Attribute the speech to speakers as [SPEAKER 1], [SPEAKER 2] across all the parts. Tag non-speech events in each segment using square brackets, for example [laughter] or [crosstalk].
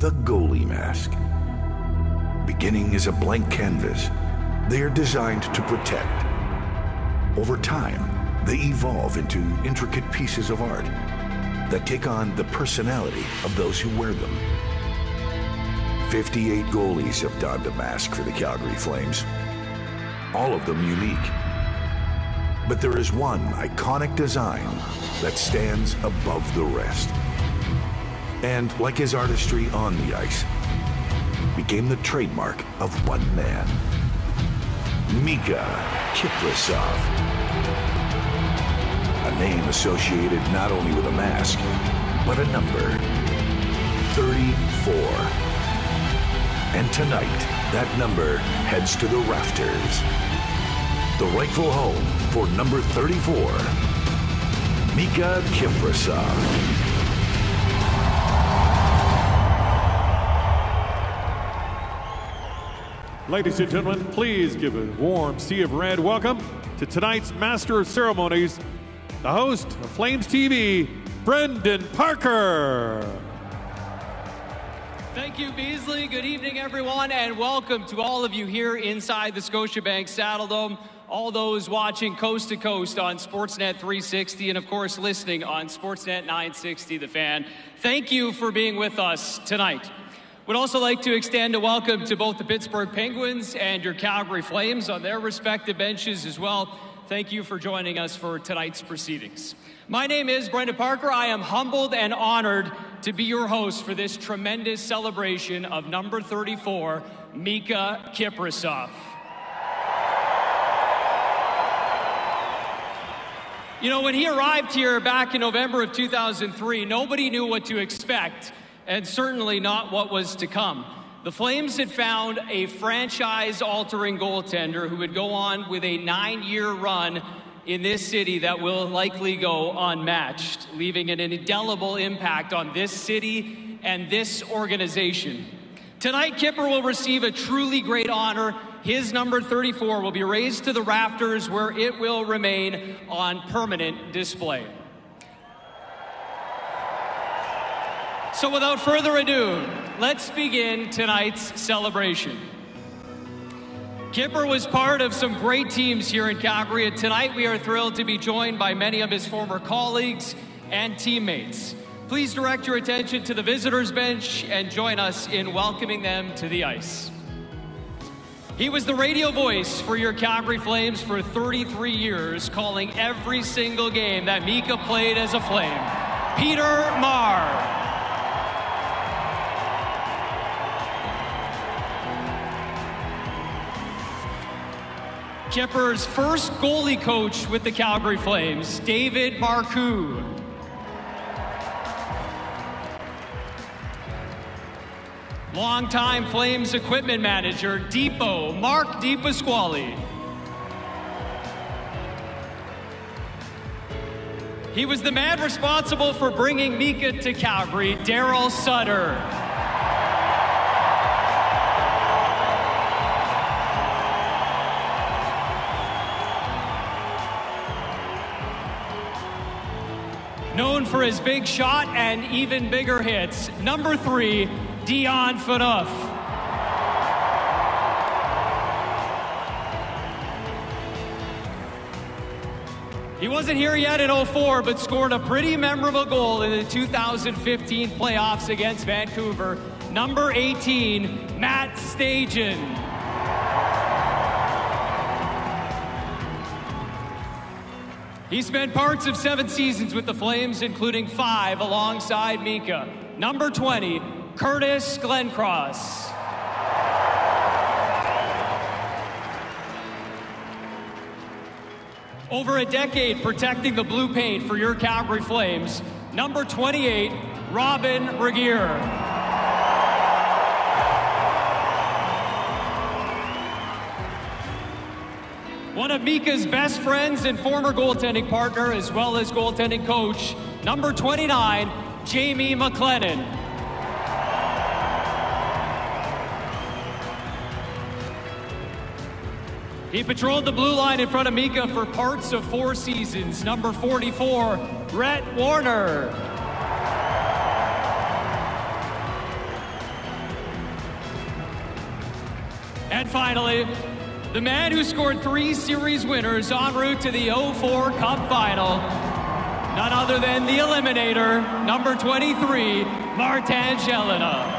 [SPEAKER 1] the goalie mask. Beginning as a blank canvas, they are designed to protect. Over time, they evolve into intricate pieces of art that take on the personality of those who wear them. 58 goalies have donned a mask for the Calgary Flames, all of them unique. But there is one iconic design that stands above the rest. And like his artistry on the ice, became the trademark of one man. Miikka Kiprusoff. A name associated not only with a mask, but a number. 34. And tonight, that number heads to the rafters. The rightful home for number 34, Miikka Kiprusoff.
[SPEAKER 2] Ladies and gentlemen, please give a warm sea of red welcome to tonight's Master of Ceremonies, the host of Flames TV, Brendan Parker.
[SPEAKER 3] Thank you, Beasley. Good evening, everyone, and welcome to all of you here inside the Scotiabank Saddledome, all those watching coast to coast on Sportsnet 360, and of course, listening on Sportsnet 960, The Fan. Thank you for being with us tonight. Would also like to extend a welcome to both the Pittsburgh Penguins and your Calgary Flames on their respective benches as well. Thank you for joining us for tonight's proceedings. My name is Brendan Parker. I am humbled and honored to be your host for this tremendous celebration of number 34, Miikka Kiprusoff. You know, when he arrived here back in November of 2003, nobody knew what to expect and certainly not what was to come. The Flames had found a franchise altering goaltender who would go on with a nine year run in this city that will likely go unmatched, leaving an indelible impact on this city and this organization. Tonight, Kipper will receive a truly great honor. His number 34 will be raised to the rafters where it will remain on permanent display. So, without further ado, let's begin tonight's celebration. Kipper was part of some great teams here in Calgary, and tonight we are thrilled to be joined by many of his former colleagues and teammates. Please direct your attention to the visitors' bench and join us in welcoming them to the ice. He was the radio voice for your Calgary Flames for 33 years, calling every single game that Miikka played as a Flame. Peter Maher. Kipper's first goalie coach with the Calgary Flames, David Marcoux. Longtime Flames equipment manager, Depot, Mark DePasquale. He was the man responsible for bringing Miikka to Calgary, Daryl Sutter. For his big shot and even bigger hits. Number three, Dion Phaneuf. He wasn't here yet in 04, but scored a pretty memorable goal in the 2015 playoffs against Vancouver. Number 18, Matt Stajan. He spent parts of seven seasons with the Flames, including five alongside Miikka. Number 20, Curtis Glencross. Over a decade protecting the blue paint for your Calgary Flames, number 28, Robin Regehr. of Miikka's best friends and former goaltending partner, as well as goaltending coach, number 29, Jamie McLennan. He patrolled the blue line in front of Miikka for parts of four seasons. Number 44, Rhett Warrener. And finally, the man who scored three series winners en route to the 04 Cup Final, none other than the Eliminator, number 23, Martin Gelinas.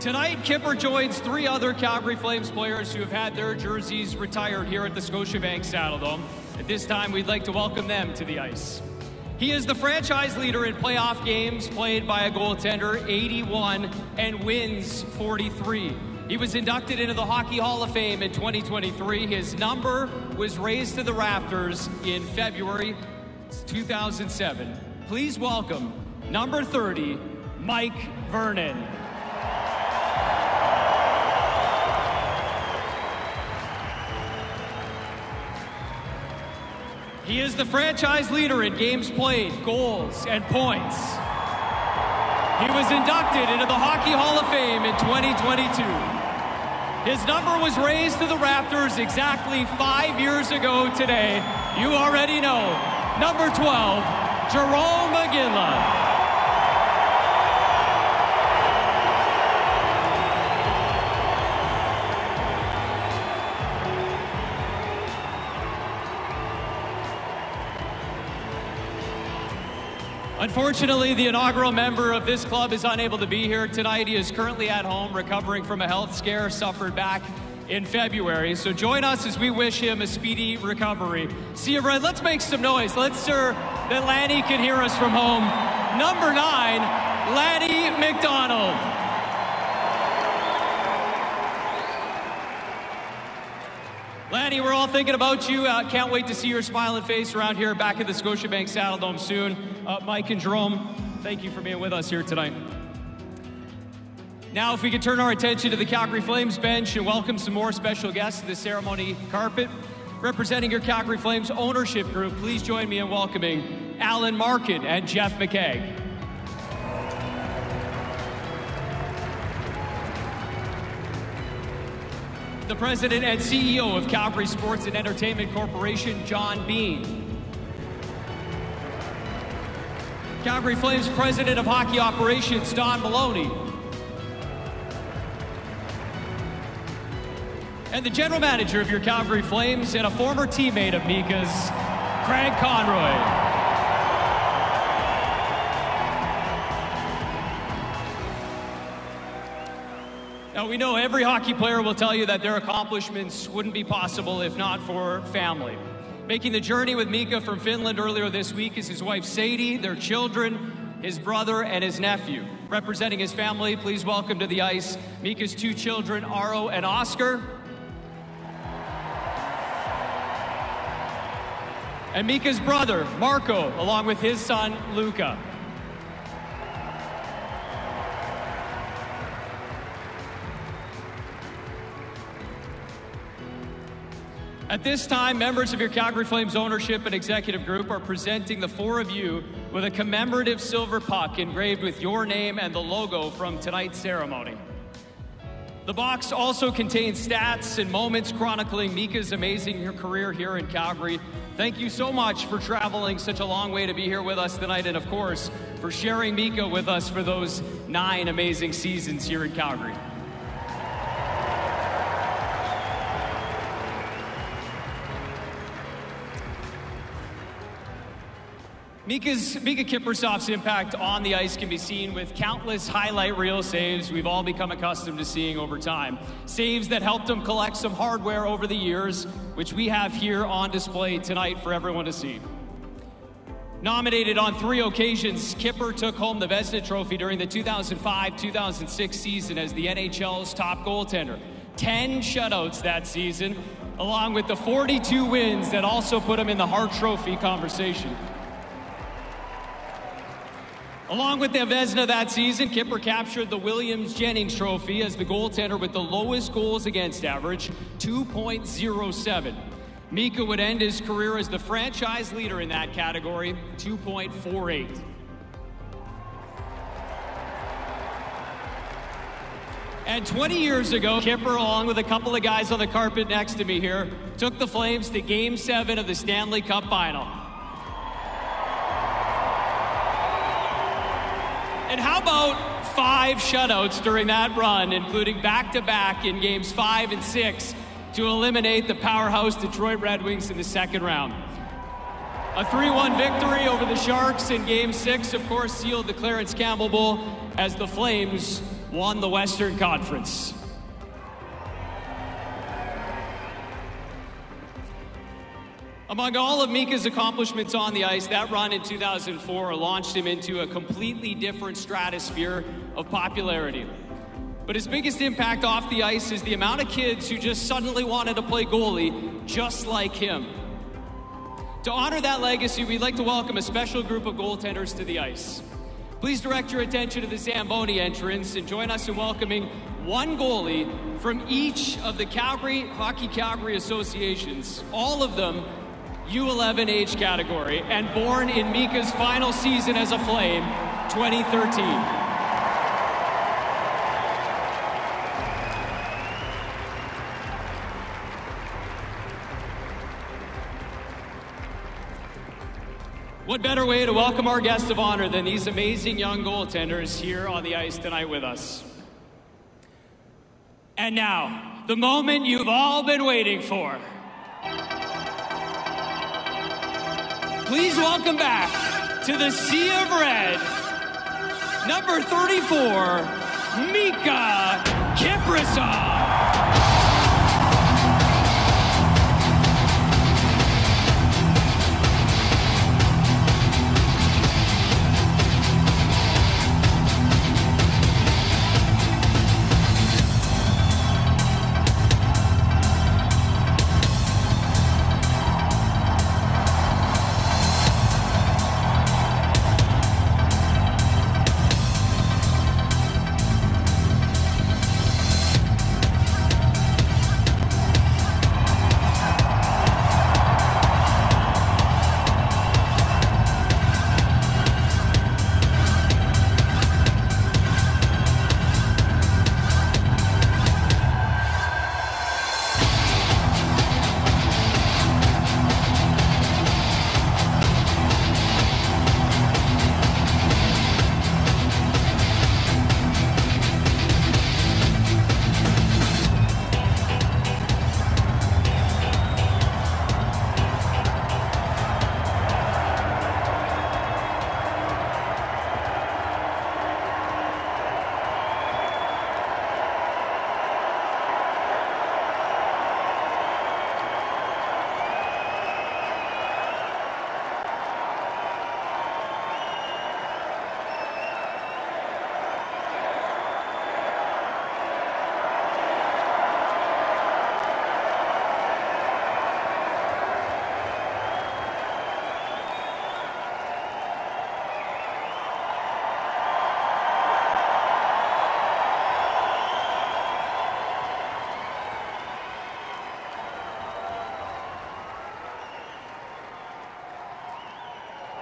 [SPEAKER 3] Tonight, Kipper joins three other Calgary Flames players who have had their jerseys retired here at the Scotiabank Saddledome. At this time, we'd like to welcome them to the ice. He is the franchise leader in playoff games played by a goaltender, 81, and wins 43. He was inducted into the Hockey Hall of Fame in 2023. His number was raised to the rafters in February 2007. Please welcome number 30, Mike Vernon. He is the franchise leader in games played, goals, and points. He was inducted into the Hockey Hall of Fame in 2022. His number was raised to the rafters exactly five years ago today. You already know. Number 12, Jarome Iginla. Unfortunately, the inaugural member of this club is unable to be here tonight. He is currently at home recovering from a health scare suffered back in February. So join us as we wish him a speedy recovery. See you, Red. Let's make some noise. Let's sure that Lanny can hear us from home. Number nine, Lanny McDonald. Lanny, we're all thinking about you. Uh, can't wait to see your smiling face around here back at the Scotiabank Saddledome soon. Uh, Mike and Jarome, thank you for being with us here tonight. Now, if we could turn our attention to the Calgary Flames bench and welcome some more special guests to the ceremony carpet. Representing your Calgary Flames ownership group, please join me in welcoming Allan Markin and Jeff McCaig. The president and CEO of Calgary Sports and Entertainment Corporation, John Bean. Calgary Flames president of hockey operations, Don Maloney. And the general manager of your Calgary Flames and a former teammate of Mika's, Craig Conroy. Now, we know every hockey player will tell you that their accomplishments wouldn't be possible if not for family. Making the journey with Miikka from Finland earlier this week is his wife Sadie, their children, his brother, and his nephew. Representing his family, please welcome to the ice Miikka's two children, Aro and Oscar. And Miikka's brother, Marco, along with his son, Luca. At this time, members of your Calgary Flames ownership and executive group are presenting the four of you with a commemorative silver puck engraved with your name and the logo from tonight's ceremony. The box also contains stats and moments chronicling Miikka's amazing career here in Calgary. Thank you so much for traveling such a long way to be here with us tonight, and of course, for sharing Miikka with us for those nine amazing seasons here in Calgary. Miikka's, Miikka Kiprusoff's impact on the ice can be seen with countless highlight reel saves we've all become accustomed to seeing over time. Saves that helped him collect some hardware over the years, which we have here on display tonight for everyone to see. Nominated on three occasions, Kipper took home the Vezina Trophy during the 2005 2006 season as the NHL's top goaltender. 10 shutouts that season, along with the 42 wins that also put him in the Hart Trophy conversation. Along with the Vezina that season, Kipper captured the Williams Jennings Trophy as the goaltender with the lowest goals against average, 2.07. Miikka would end his career as the franchise leader in that category, 2.48. And 20 years ago, Kipper, along with a couple of guys on the carpet next to me here, took the Flames to Game 7 of the Stanley Cup Final. And how about five shutouts during that run, including back to back in games five and six, to eliminate the powerhouse Detroit Red Wings in the second round? A 3 1 victory over the Sharks in game six, of course, sealed the Clarence Campbell Bowl as the Flames won the Western Conference. Among all of Miikka's accomplishments on the ice, that run in 2004 launched him into a completely different stratosphere of popularity. But his biggest impact off the ice is the amount of kids who just suddenly wanted to play goalie just like him. To honor that legacy, we'd like to welcome a special group of goaltenders to the ice. Please direct your attention to the Zamboni entrance and join us in welcoming one goalie from each of the Calgary Hockey Calgary associations, all of them U11 age category, and born in Miikka's final season as a Flame, 2013. What better way to welcome our guest of honor than these amazing young goaltenders here on the ice tonight with us? And now, the moment you've all been waiting for. Please welcome back to the Sea of Red, number 34, Miikka Kiprusoff.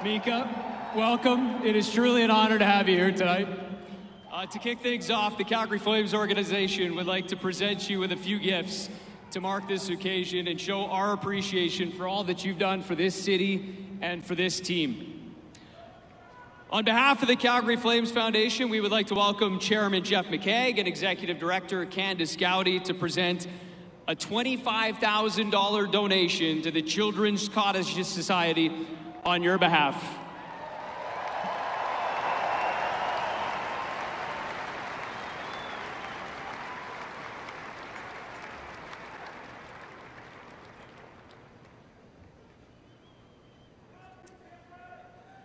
[SPEAKER 3] Miikka, welcome. It is truly an honor to have you here tonight. Uh, to kick things off, the Calgary Flames organization would like to present you with a few gifts to mark this occasion and show our appreciation for all that you've done for this city and for this team. On behalf of the Calgary Flames Foundation, we would like to welcome Chairman Jeff McCaig and Executive Director Candice Gowdy to present a $25,000 donation to the Children's Cottage Society on your behalf.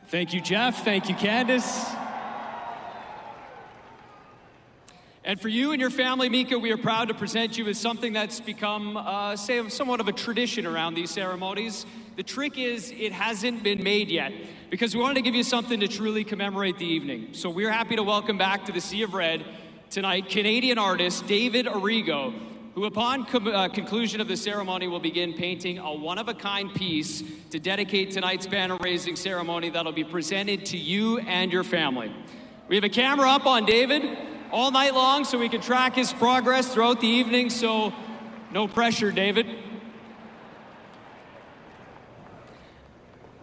[SPEAKER 3] Thank you, Jeff. Thank you, Candice. And for you and your family, Miikka, we are proud to present you with something that's become, uh, say, somewhat of a tradition around these ceremonies. The trick is it hasn't been made yet because we wanted to give you something to truly commemorate the evening. So we're happy to welcome back to the Sea of Red tonight Canadian artist David Arrigo, who, upon com- uh, conclusion of the ceremony, will begin painting a one of a kind piece to dedicate tonight's banner raising ceremony that'll be presented to you and your family. We have a camera up on David all night long so we can track his progress throughout the evening. So, no pressure, David.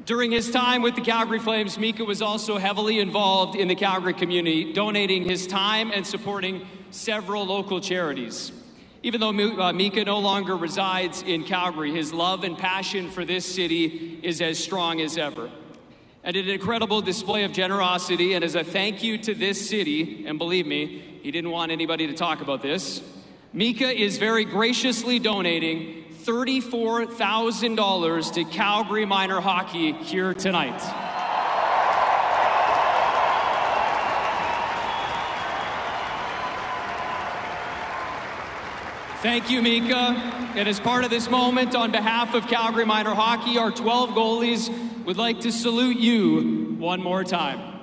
[SPEAKER 3] During his time with the Calgary Flames, Miikka was also heavily involved in the Calgary community, donating his time and supporting several local charities. Even though uh, Miikka no longer resides in Calgary, his love and passion for this city is as strong as ever. And an incredible display of generosity, and as a thank you to this city, and believe me, he didn't want anybody to talk about this, Miikka is very graciously donating $34,000 to Calgary Minor Hockey here tonight. Thank you, Miikka. And as part of this moment, on behalf of Calgary Minor Hockey, our 12 goalies would like to salute you one more time.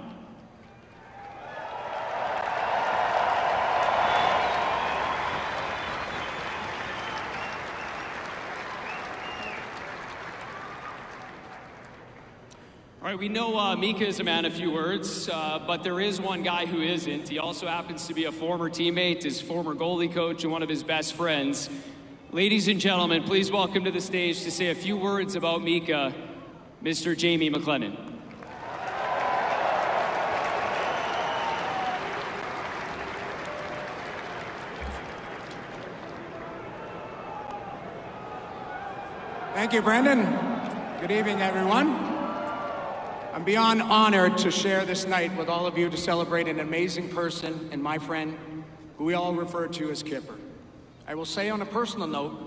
[SPEAKER 3] We know uh, Miikka is a man of few words, uh, but there is one guy who isn't. He also happens to be a former teammate, his former goalie coach, and one of his best friends. Ladies and gentlemen, please welcome to the stage to say a few words about Miikka, Mr. Jamie McLennan.
[SPEAKER 4] Thank you, Brendan. Good evening, everyone. I'm beyond honored to share this night with all of you to celebrate an amazing person and my friend who we all refer to as Kipper. I will say on a personal note,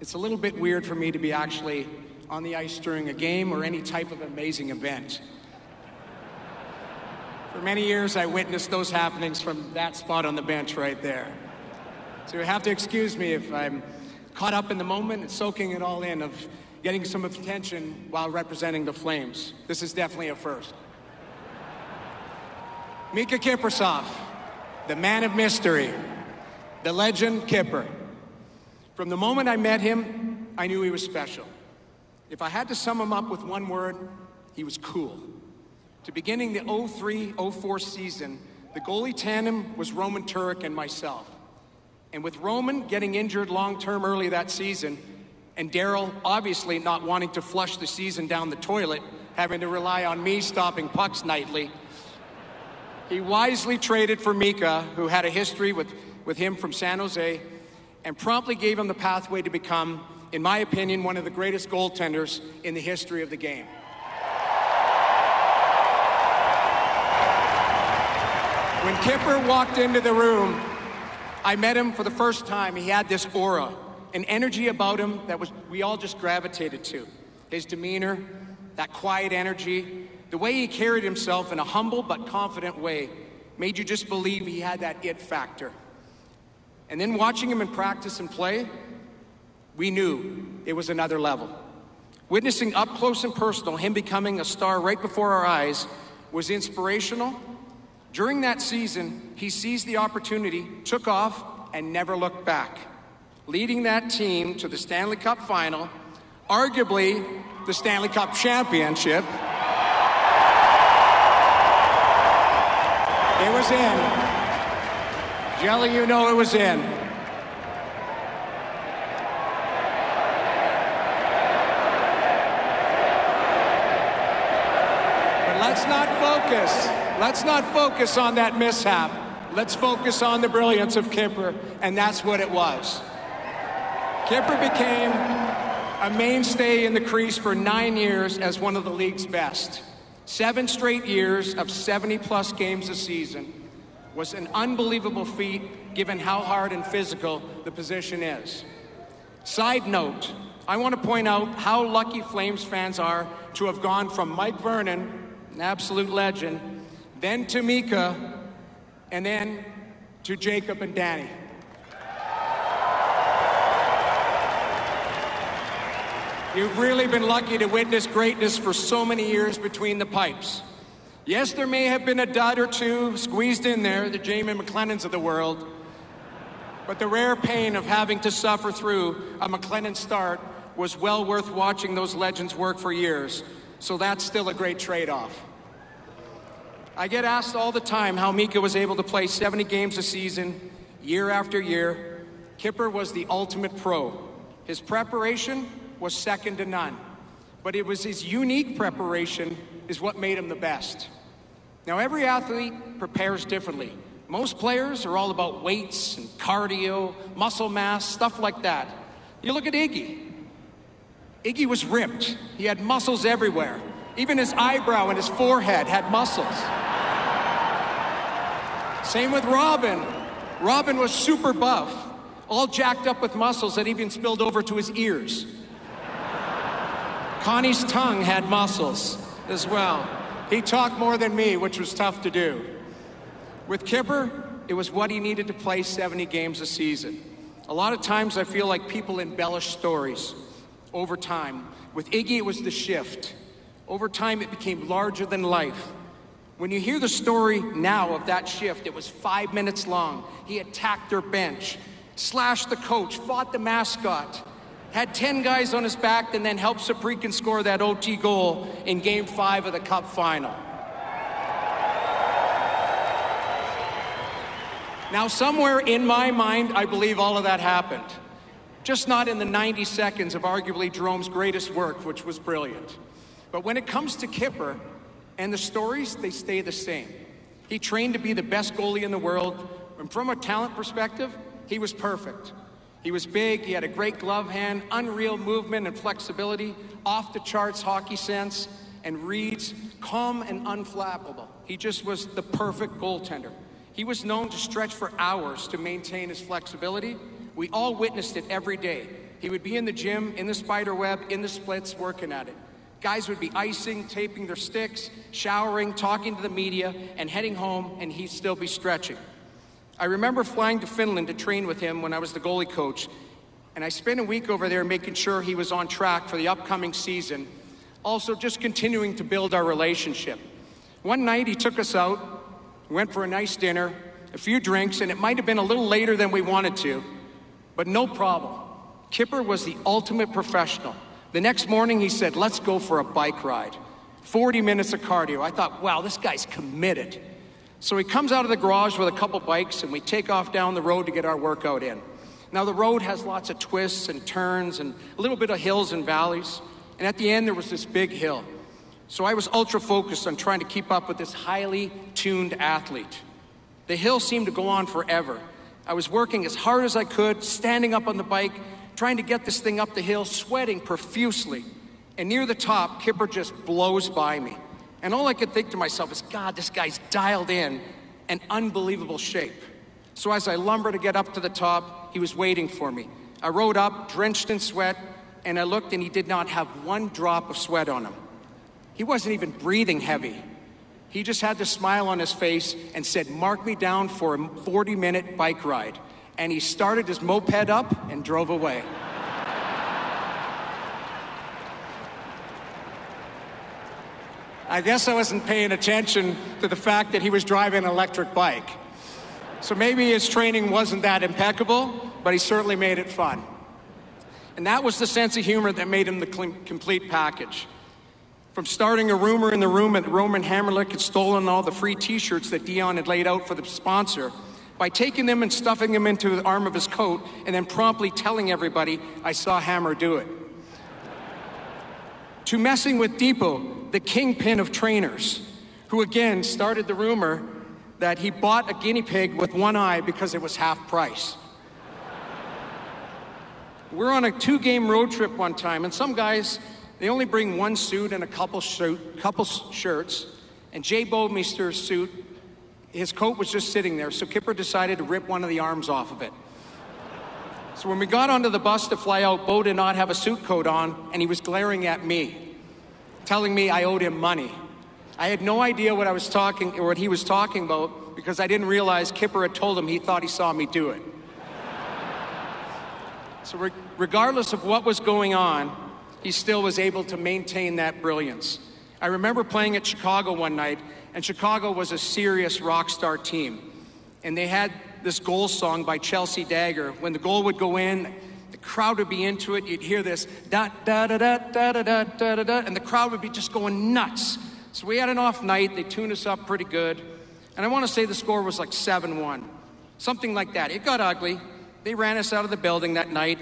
[SPEAKER 4] it's a little bit weird for me to be actually on the ice during a game or any type of amazing event. For many years, I witnessed those happenings from that spot on the bench right there. So you have to excuse me if I'm caught up in the moment and soaking it all in of getting some attention while representing the Flames. This is definitely a first. Miikka Kiprusoff, the man of mystery, the legend Kipper. From the moment I met him, I knew he was special. If I had to sum him up with one word, he was cool. To beginning the 03-04 season, the goalie tandem was Roman Turek and myself. And with Roman getting injured long-term early that season, and Daryl obviously not wanting to flush the season down the toilet, having to rely on me stopping pucks nightly. He wisely traded for Miikka, who had a history with, with him from San Jose, and promptly gave him the pathway to become, in my opinion, one of the greatest goaltenders in the history of the game. When Kipper walked into the room, I met him for the first time. He had this aura an energy about him that was we all just gravitated to. His demeanor, that quiet energy, the way he carried himself in a humble but confident way made you just believe he had that it factor. And then watching him in practice and play, we knew it was another level. Witnessing up close and personal him becoming a star right before our eyes was inspirational. During that season, he seized the opportunity, took off, and never looked back leading that team to the Stanley Cup final, arguably the Stanley Cup championship. It was in. Jelly, you know it was in. But let's not focus. Let's not focus on that mishap. Let's focus on the brilliance of Kipper, and that's what it was. Kipper became a mainstay in the crease for nine years as one of the league's best. Seven straight years of 70 plus games a season was an unbelievable feat given how hard and physical the position is. Side note, I want to point out how lucky Flames fans are to have gone from Mike Vernon, an absolute legend, then to Miikka, and then to Jacob and Danny. You've really been lucky to witness greatness for so many years between the pipes. Yes, there may have been a dud or two squeezed in there, the Jamie McLennans of the world, but the rare pain of having to suffer through a McLennan start was well worth watching those legends work for years, so that's still a great trade-off. I get asked all the time how Miikka was able to play 70 games a season, year after year. Kipper was the ultimate pro. His preparation was second to none. but it was his unique preparation is what made him the best. Now, every athlete prepares differently. Most players are all about weights and cardio, muscle mass, stuff like that. You look at Iggy. Iggy was ripped. He had muscles everywhere. Even his eyebrow and his forehead had muscles. Same with Robin. Robin was super buff, all jacked up with muscles that even spilled over to his ears. Connie's tongue had muscles as well. He talked more than me, which was tough to do. With Kipper, it was what he needed to play 70 games a season. A lot of times I feel like people embellish stories over time. With Iggy, it was the shift. Over time, it became larger than life. When you hear the story now of that shift, it was five minutes long. He attacked their bench, slashed the coach, fought the mascot, had 10 guys on his back, and then helped Saprykin score that OT goal in game five of the Cup final. Now, somewhere in my mind, I believe all of that happened. Just not in the 90 seconds of arguably Jarome's greatest work, which was brilliant. But when it comes to Kipper, and the stories, they stay the same. He trained to be the best goalie in the world, and from a talent perspective, he was perfect. He was big, he had a great glove hand, unreal movement and flexibility, off the charts hockey sense, and reads calm and unflappable. He just was the perfect goaltender. He was known to stretch for hours to maintain his flexibility. We all witnessed it every day. He would be in the gym, in the spider web, in the splits, working at it. Guys would be icing, taping their sticks, showering, talking to the media, and heading home, and he'd still be stretching. I remember flying to Finland to train with him when I was the goalie coach, and I spent a week over there making sure he was on track for the upcoming season, also just continuing to build our relationship. One night he took us out, went for a nice dinner, a few drinks, and it might have been a little later than we wanted to, but no problem. Kipper was the ultimate professional. The next morning, he said, Let's go for a bike ride. 40 minutes of cardio. I thought, wow, this guy's committed. So he comes out of the garage with a couple bikes, and we take off down the road to get our workout in. Now, the road has lots of twists and turns and a little bit of hills and valleys. And at the end, there was this big hill. So I was ultra focused on trying to keep up with this highly tuned athlete. The hill seemed to go on forever. I was working as hard as I could, standing up on the bike, trying to get this thing up the hill, sweating profusely. And near the top, Kipper just blows by me. And all I could think to myself is, God, this guy's dialed in an unbelievable shape. So as I lumbered to get up to the top, he was waiting for me. I rode up, drenched in sweat, and I looked and he did not have one drop of sweat on him. He wasn't even breathing heavy. He just had the smile on his face and said, Mark me down for a 40 minute bike ride and he started his moped up and drove away. I guess I wasn't paying attention to the fact that he was driving an electric bike. So maybe his training wasn't that impeccable, but he certainly made it fun. And that was the sense of humor that made him the complete package. From starting a rumor in the room that Roman Hamrlik had stolen all the free t shirts that Dion had laid out for the sponsor by taking them and stuffing them into the arm of his coat and then promptly telling everybody, I saw Hammer do it. to messing with Depot, the kingpin of trainers, who again started the rumor that he bought a guinea pig with one eye because it was half price. We're on a two game road trip one time, and some guys, they only bring one suit and a couple, couple shirts. And Jay Bouwmeester's suit his coat was just sitting there, so Kipper decided to rip one of the arms off of it. So when we got onto the bus to fly out, Bo did not have a suit coat on, and he was glaring at me, telling me I owed him money. I had no idea what I was talking or what he was talking about because I didn't realize Kipper had told him he thought he saw me do it. So re- regardless of what was going on, he still was able to maintain that brilliance. I remember playing at Chicago one night and Chicago was a serious rock star team. And they had this goal song by Chelsea Dagger. When the goal would go in, crowd would be into it. You'd hear this da da da da da da da da da, da and the crowd would be just going nuts. So we had an off night. They tuned us up pretty good. And I want to say the score was like 7 1, something like that. It got ugly. They ran us out of the building that night.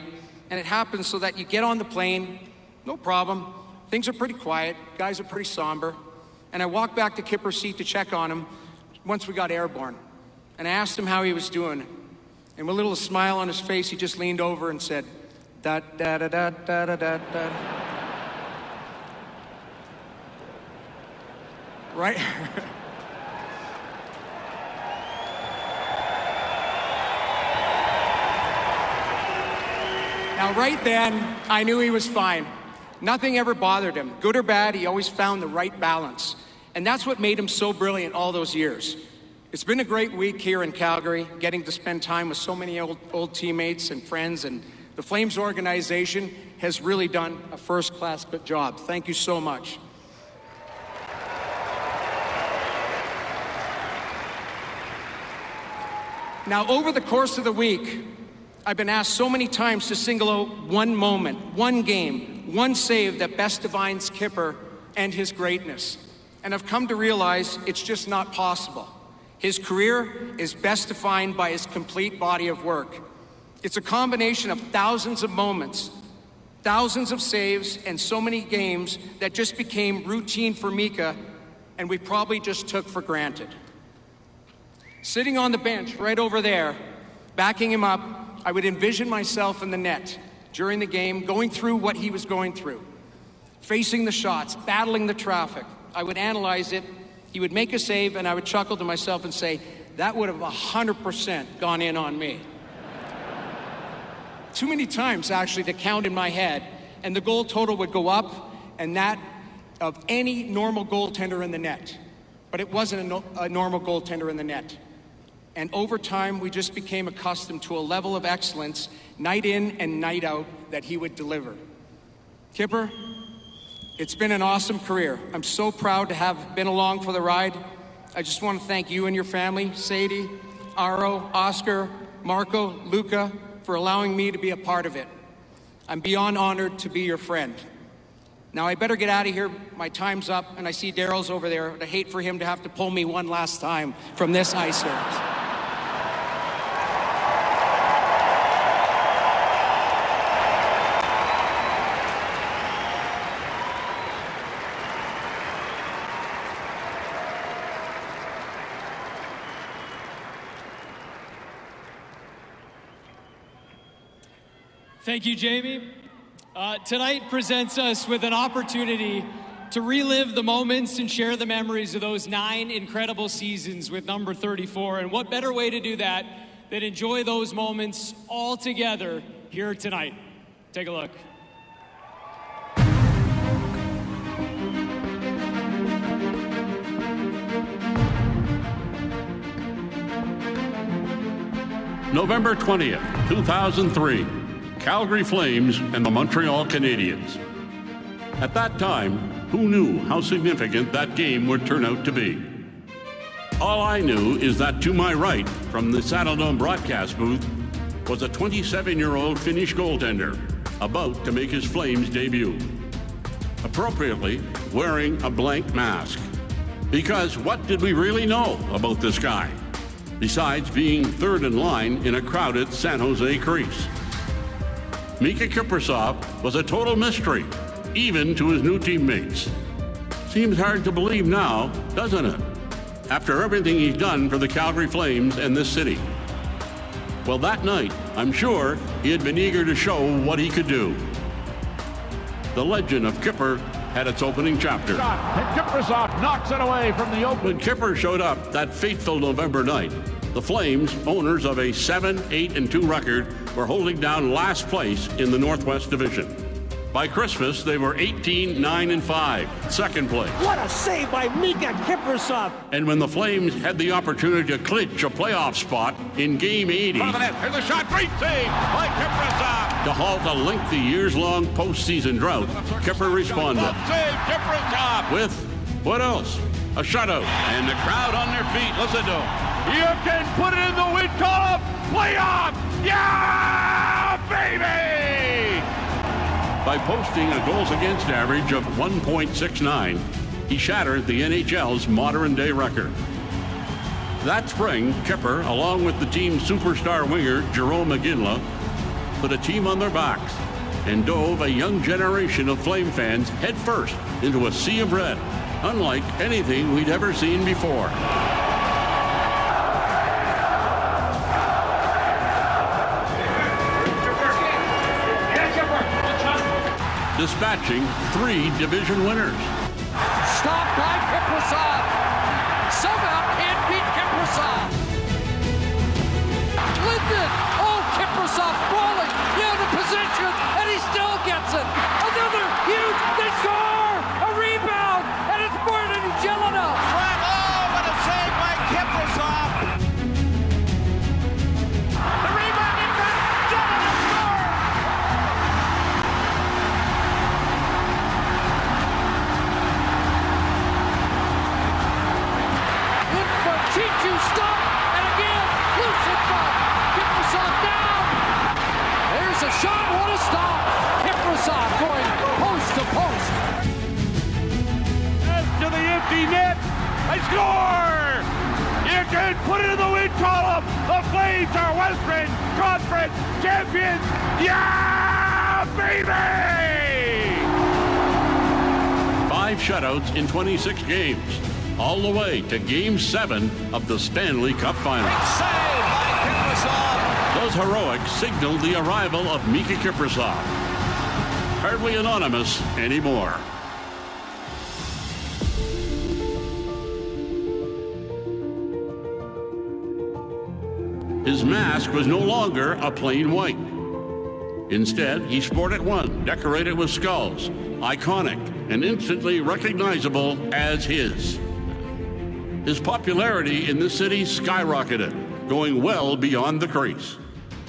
[SPEAKER 4] And it happened so that you get on the plane, no problem. things are pretty quiet, guys are pretty somber, and I walked back to Kipper's seat to check on him once we got airborne. And I asked him how he was doing. And with a little smile on his face, he just leaned over and said, da da da da da da da da. Right? [laughs] now, right then, I knew he was fine. Nothing ever bothered him. Good or bad, he always found the right balance. And that's what made him so brilliant all those years. It's been a great week here in Calgary, getting to spend time with so many old, old teammates and friends, and the Flames organization has really done a first class job. Thank you so much. Now, over the course of the week, I've been asked so many times to single out one moment, one game, one save that best defines Kipper and his greatness. And I've come to realize it's just not possible. His career is best defined by his complete body of work. It's a combination of thousands of moments, thousands of saves, and so many games that just became routine for Miikka, and we probably just took for granted. Sitting on the bench right over there, backing him up, I would envision myself in the net during the game, going through what he was going through, facing the shots, battling the traffic. I would analyze it. He would make a save, and I would chuckle to myself and say, that would have 100% gone in on me. Too many times, actually, to count in my head, and the goal total would go up, and that of any normal goaltender in the net. But it wasn't a, no, a normal goaltender in the net. And over time, we just became accustomed to a level of excellence, night in and night out, that he would deliver. Kipper, it's been an awesome career. I'm so proud to have been along for the ride. I just want to thank you and your family, Sadie, Aro, Oscar, Marco, Luca, for allowing me to be a part of it. I'm beyond honored to be your friend. Now I better get out of here. My time's up, and I see Daryl's over there. I'd hate for him to have to pull me one last time from this ice surface.
[SPEAKER 3] Thank you, Jamie. Uh, tonight presents us with an opportunity to relive the moments and share the memories of those nine incredible seasons with number 34. And what better way to do that than enjoy those moments all together here tonight? Take a look.
[SPEAKER 5] November 20th, 2003. Calgary Flames and the Montreal Canadiens. At that time, who knew how significant that game would turn out to be? All I knew is that to my right, from the Saddledome broadcast booth, was a 27 year old Finnish goaltender about to make his Flames debut. Appropriately, wearing a blank mask. Because what did we really know about this guy? Besides being third in line in a crowded San Jose crease. Miikka Kiprusoff was a total mystery, even to his new teammates. Seems hard to believe now, doesn't it? After everything he's done for the Calgary Flames and this city. Well, that night, I'm sure he had been eager to show what he could do. The legend of Kipper had its opening chapter.
[SPEAKER 6] Shot, and Kiprusoff knocks it away from the open.
[SPEAKER 5] When Kipper showed up that fateful November night, the Flames, owners of a 7 8 and 2 record, were holding down last place in the Northwest Division. By Christmas, they were 18 9 and 5, second place.
[SPEAKER 7] What a save by Miikka Kiprusoff!
[SPEAKER 5] And when the Flames had the opportunity to clinch a playoff spot in Game 80,
[SPEAKER 6] Front the net, here's the shot, great save by Kiprusoff!
[SPEAKER 5] to halt a lengthy years-long postseason drought, Kipper responded
[SPEAKER 6] save, Kiprusoff!
[SPEAKER 5] with what else? A shutout.
[SPEAKER 6] And the crowd on their feet, listen to him. You can put it in the win column. Playoff. Yeah, baby.
[SPEAKER 5] By posting a goals against average of 1.69, he shattered the NHL's modern day record. That spring, Kipper, along with the team's superstar winger Jarome Iginla, put a team on their backs and dove a young generation of Flame fans headfirst into a sea of red, unlike anything we'd ever seen before. Dispatching three division winners.
[SPEAKER 8] Stopped by Kiprusoff.
[SPEAKER 6] You put it in the win column. The Flames are Western Conference champions. Yeah, baby!
[SPEAKER 5] Five shutouts in 26 games, all the way to Game 7 of the Stanley Cup Final.
[SPEAKER 9] Save by Kiprusoff.
[SPEAKER 5] Those heroics signaled the arrival of Miikka Kiprusoff. Hardly anonymous anymore. His mask was no longer a plain white. Instead, he sported one decorated with skulls, iconic and instantly recognizable as his. His popularity in the city skyrocketed, going well beyond the crease.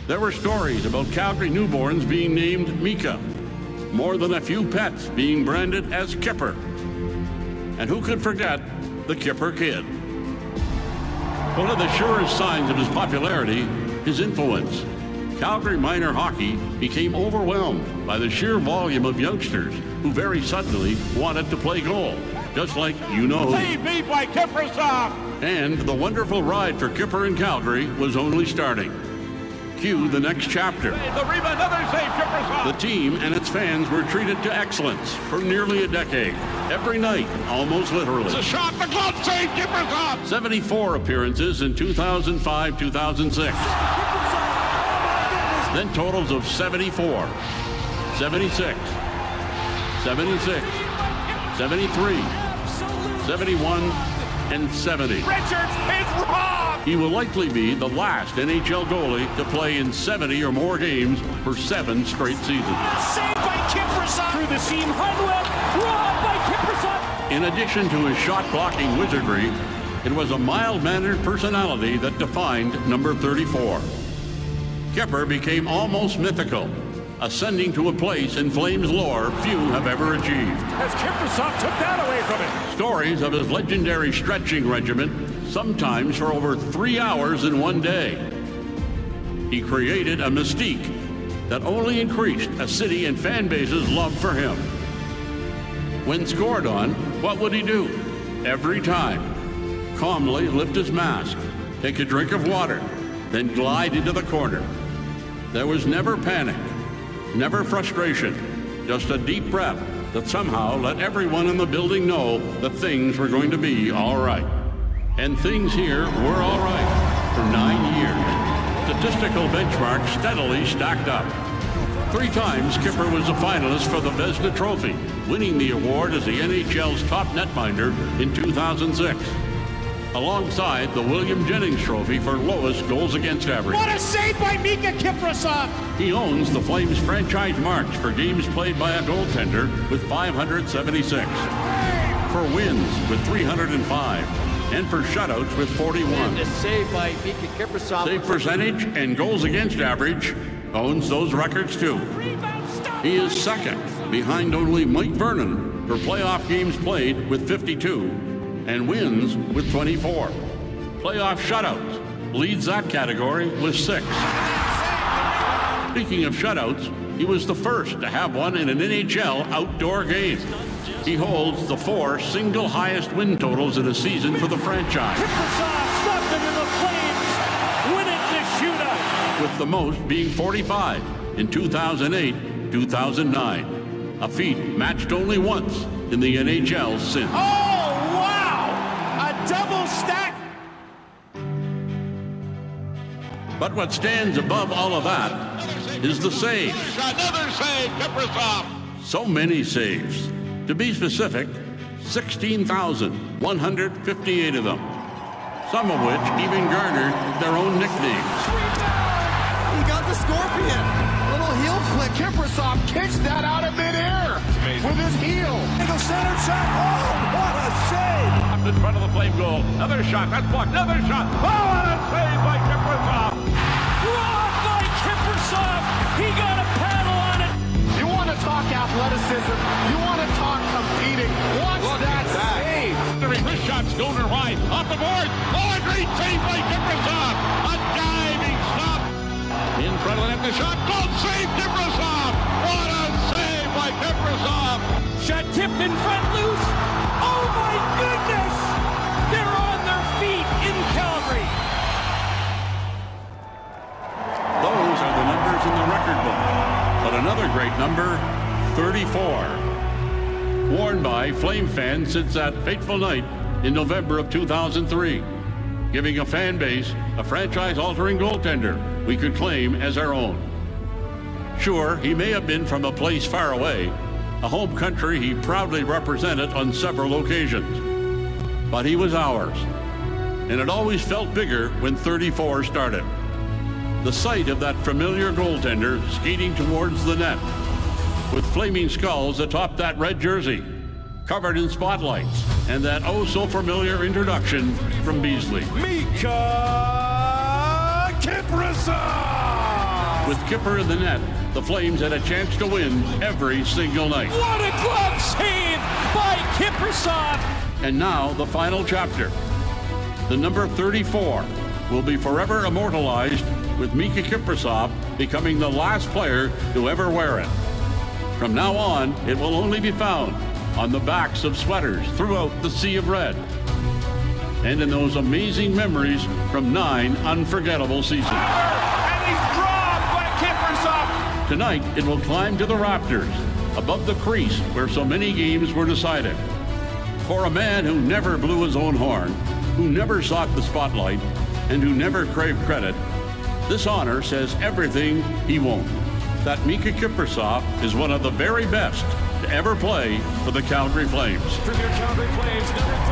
[SPEAKER 5] There were stories about Calgary newborns being named Mika, more than a few pets being branded as Kipper. And who could forget the Kipper Kid? One of the surest signs of his popularity, his influence. Calgary minor hockey became overwhelmed by the sheer volume of youngsters who very suddenly wanted to play goal, just like you know.
[SPEAKER 6] made by Kiprusoff.
[SPEAKER 5] And the wonderful ride for Kipper in Calgary was only starting. Cue the next chapter.
[SPEAKER 6] The rebound, another save, Kiprusoff.
[SPEAKER 5] The team and its fans were treated to excellence for nearly a decade. Every night, almost literally.
[SPEAKER 6] The shot, the glove save, Kiprusoff.
[SPEAKER 5] 74 appearances in 2005 2006. Then totals of 74, 76, 76, 73, 71, and 70.
[SPEAKER 6] Richards is robbed.
[SPEAKER 5] He will likely be the last NHL goalie to play in 70 or more games for seven straight seasons.
[SPEAKER 9] Saved by Kiprusoff.
[SPEAKER 7] Through the seam, Hunwell, robbed by Kiprusoff.
[SPEAKER 5] In addition to his shot blocking wizardry, it was a mild mannered personality that defined number 34. Kipper became almost mythical, ascending to a place in Flames lore few have ever achieved.
[SPEAKER 7] As Kiprusoff took that away from him.
[SPEAKER 5] Stories of his legendary stretching regimen, sometimes for over three hours in one day. He created a mystique that only increased a city and fan base's love for him. When scored on, what would he do? Every time, calmly lift his mask, take a drink of water, then glide into the corner. There was never panic, never frustration, just a deep breath that somehow let everyone in the building know that things were going to be all right. And things here were all right for nine years. Statistical benchmarks steadily stacked up. Three times, Kipper was a finalist for the Vezina Trophy, winning the award as the NHL's top netminder in 2006, alongside the William Jennings Trophy for lowest goals against average.
[SPEAKER 9] What a save by Miikka Kiprusoff.
[SPEAKER 5] He owns the Flames franchise marks for games played by a goaltender with 576, for wins with 305, and for shutouts with 41.
[SPEAKER 8] The save by Miikka Kiprusoff.
[SPEAKER 5] Save percentage and goals against average owns those records too. He is second behind only Mike Vernon for playoff games played with 52 and wins with 24. Playoff shutouts leads that category with six. Speaking of shutouts, he was the first to have one in an NHL outdoor game. He holds the four single highest win totals in a season for the franchise.
[SPEAKER 7] Kiprusoff stopped him in the flames, winning the shootout.
[SPEAKER 5] with the most being 45 in 2008 2009, a feat matched only once in the NHL since.
[SPEAKER 9] Oh, stack!
[SPEAKER 5] But what stands above all of that is the saves.
[SPEAKER 6] Another save, Kiprusoff.
[SPEAKER 5] So many saves. To be specific, 16,158 of them. Some of which even garnered their own nicknames.
[SPEAKER 9] He got the scorpion. Little heel flick. Kiprusoff kicks that out of midair with his heel. Single center shot. Oh, what a save!
[SPEAKER 6] Up in front of the flame goal. Another shot. That's blocked. Another shot. Oh, what a save by Kiprusoff.
[SPEAKER 7] Robbed by Kiprusoff. He got a paddle on it.
[SPEAKER 9] You want to talk athleticism? You want to talk competing? Watch that save.
[SPEAKER 6] Wrist shot. Stoner wide. Off the board. Oh, a great save by Kiprusoff.
[SPEAKER 5] Great number, 34. Worn by Flame fans since that fateful night in November of 2003, giving a fan base a franchise altering goaltender we could claim as our own. Sure, he may have been from a place far away, a home country he proudly represented on several occasions. But he was ours. And it always felt bigger when 34 started. The sight of that familiar goaltender skating towards the net with flaming skulls atop that red jersey, covered in spotlights, and that oh so familiar introduction from Beasley.
[SPEAKER 9] Miikka Kiprusoff!
[SPEAKER 5] With Kipper in the net, the Flames had a chance to win every single night.
[SPEAKER 7] What a glove save by Kiprusoff.
[SPEAKER 5] And now, the final chapter. The number 34 will be forever immortalized with Miikka Kiprusoff becoming the last player to ever wear it. From now on, it will only be found on the backs of sweaters throughout the Sea of Red. And in those amazing memories from nine unforgettable seasons.
[SPEAKER 9] And he's by Kiprusoff!
[SPEAKER 5] Tonight, it will climb to the rafters, above the crease where so many games were decided. For a man who never blew his own horn, who never sought the spotlight, and who never craved credit, this honor says everything he won't. That Miikka Kiprusoff is one of the very best to ever play for the Calgary Flames.
[SPEAKER 7] From your Calgary Flames, number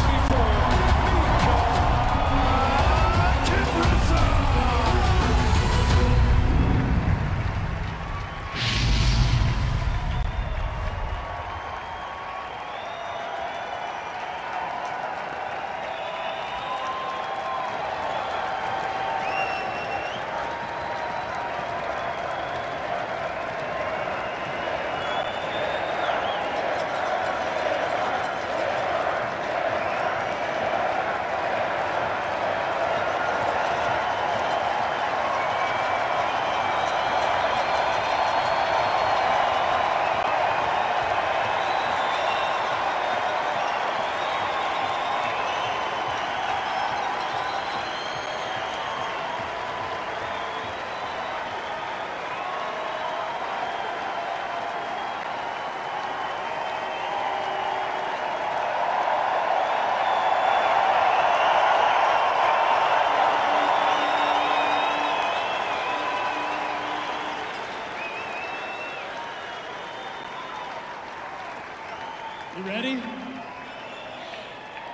[SPEAKER 3] You ready?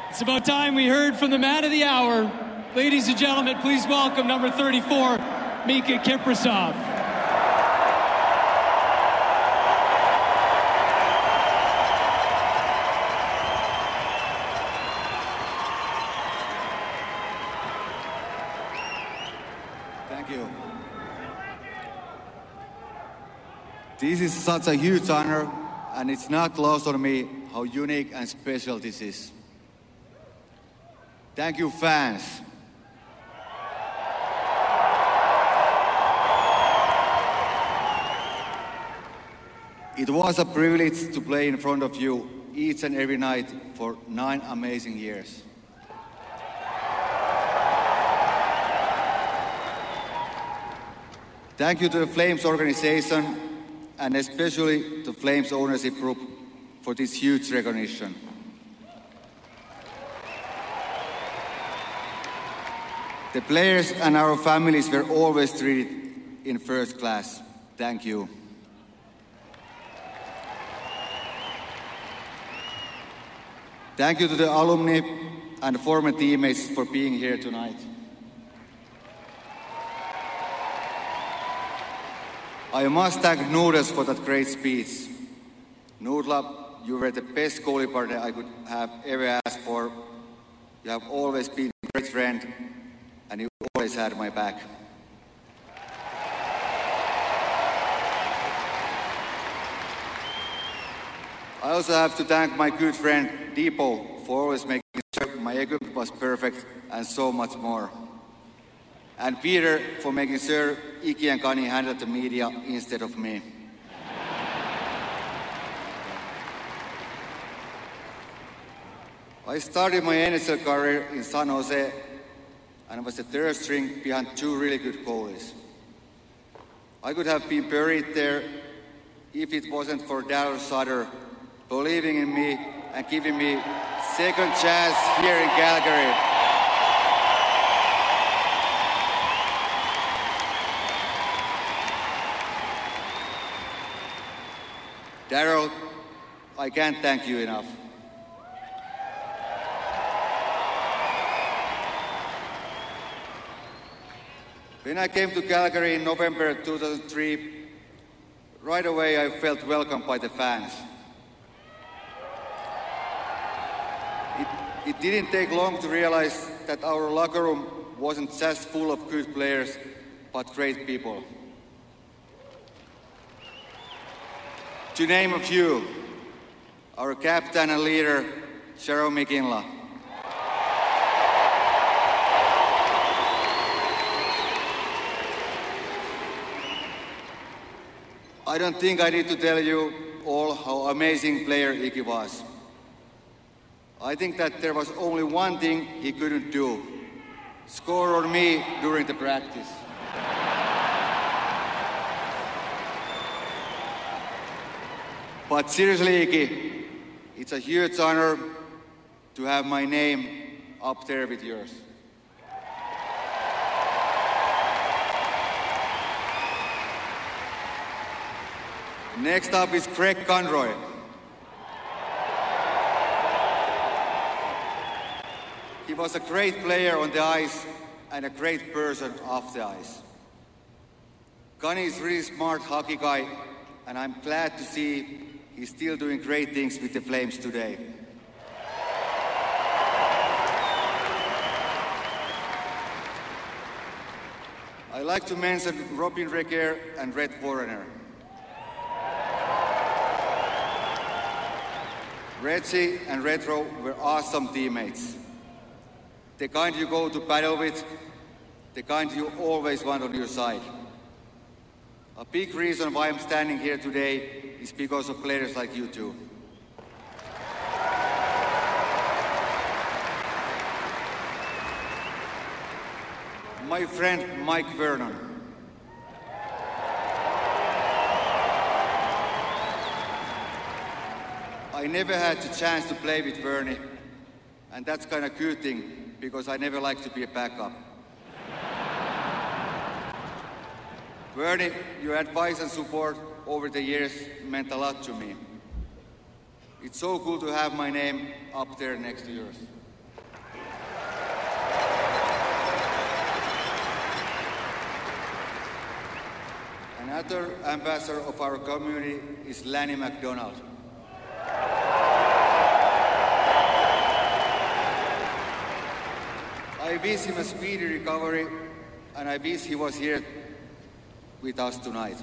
[SPEAKER 3] It's about time we heard from the man of the hour. Ladies and gentlemen, please welcome number 34, Miikka Kiprusoff.
[SPEAKER 10] Thank you. This is such a huge honor, and it's not lost on me how unique and special this is. Thank you, fans. It was a privilege to play in front of you each and every night for nine amazing years. Thank you to the Flames organization and especially to Flames ownership group for this huge recognition. The players and our families were always treated in first class. Thank you. Thank you to the alumni and former teammates for being here tonight. I must thank Noodles for that great speech. Nudla, you were the best goalie partner I could have ever asked for. You have always been a great friend, and you always had my back. I also have to thank my good friend Deepo for always making sure my equipment was perfect and so much more. And Peter for making sure Iki and Kani handled the media instead of me. I started my NHL career in San Jose and was the third string behind two really good goalies. I could have been buried there if it wasn't for Daryl Sutter believing in me and giving me second chance here in Calgary. Daryl, I can't thank you enough. When I came to Calgary in November 2003, right away I felt welcomed by the fans. It, it didn't take long to realize that our locker room wasn't just full of good players, but great people. To name a few, our captain and leader, Jarome Iginla. I don't think I need to tell you all how amazing player Iki was. I think that there was only one thing he couldn't do. Score on me during the practice. But seriously, Iki, it's a huge honor to have my name up there with yours. Next up is Craig Conroy. He was a great player on the ice and a great person off the ice. Gunny is really smart hockey guy, and I'm glad to see he's still doing great things with the Flames today. I like to mention Robyn Regehr and Rhett Warrener. Reggie and Retro were awesome teammates. The kind you go to battle with, the kind you always want on your side. A big reason why I'm standing here today is because of players like you two. My friend Mike Vernon. I never had the chance to play with Vernie, and that's kind of a good thing because I never like to be a backup. Vernie, your advice and support over the years meant a lot to me. It's so cool to have my name up there next to yours. Another ambassador of our community is Lanny McDonald. Wish him a speedy recovery, and I wish he was here with us tonight.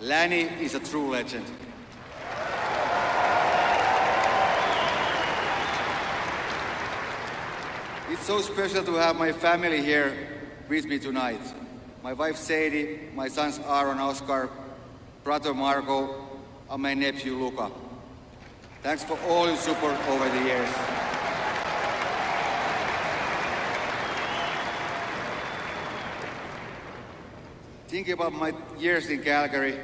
[SPEAKER 10] Lanny is a true legend. It's so special to have my family here with me tonight. My wife Sadie, my sons Aaron, Oscar, brother Marco, and my nephew Luca. Thanks for all your support over the years. Thinking about my years in Calgary,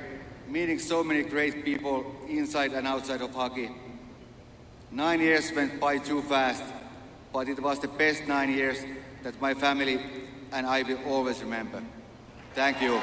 [SPEAKER 10] meeting so many great people inside and outside of hockey. Nine years went by too fast, but it was the best nine years that my family and I will always remember. Thank you.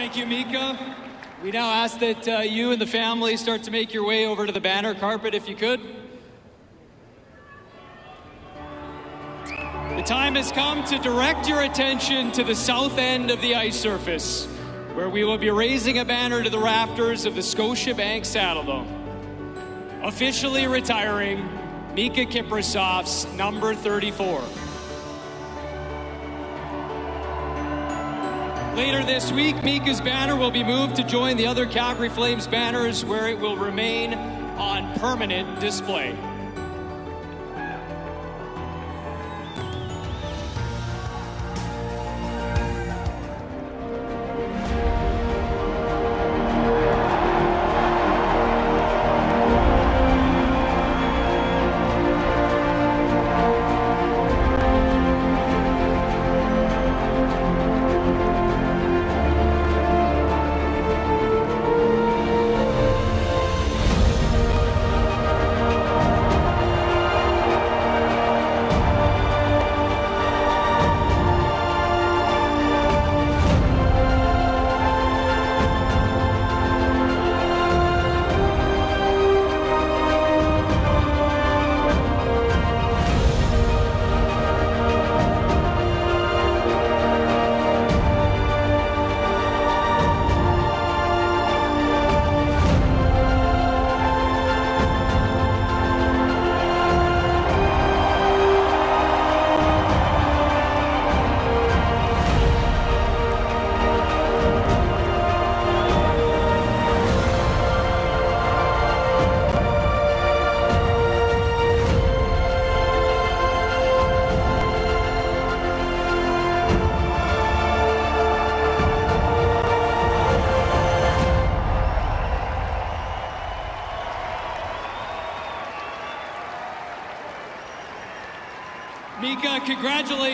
[SPEAKER 3] Thank you, Miikka. We now ask that uh, you and the family start to make your way over to the banner carpet if you could. The time has come to direct your attention to the south end of the ice surface, where we will be raising a banner to the rafters of the Scotiabank Saddledome. Officially retiring Miikka Kiprusoff's number 34. Later this week, Miikka's banner will be moved to join the other Calgary Flames banners where it will remain on permanent display.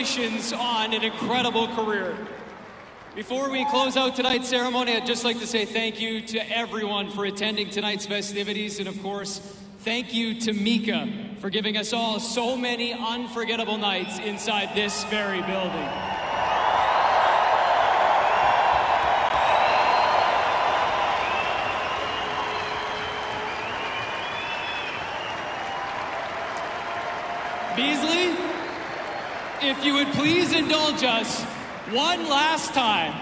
[SPEAKER 3] Congratulations on an incredible career. Before we close out tonight's ceremony, I'd just like to say thank you to everyone for attending tonight's festivities, and of course, thank you to Miikka for giving us all so many unforgettable nights inside this very building. Beasley, if you would please indulge us one last time.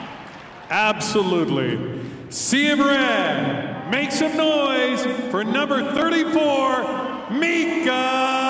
[SPEAKER 2] Absolutely. Sea of Red, make some noise for number 34, Miikka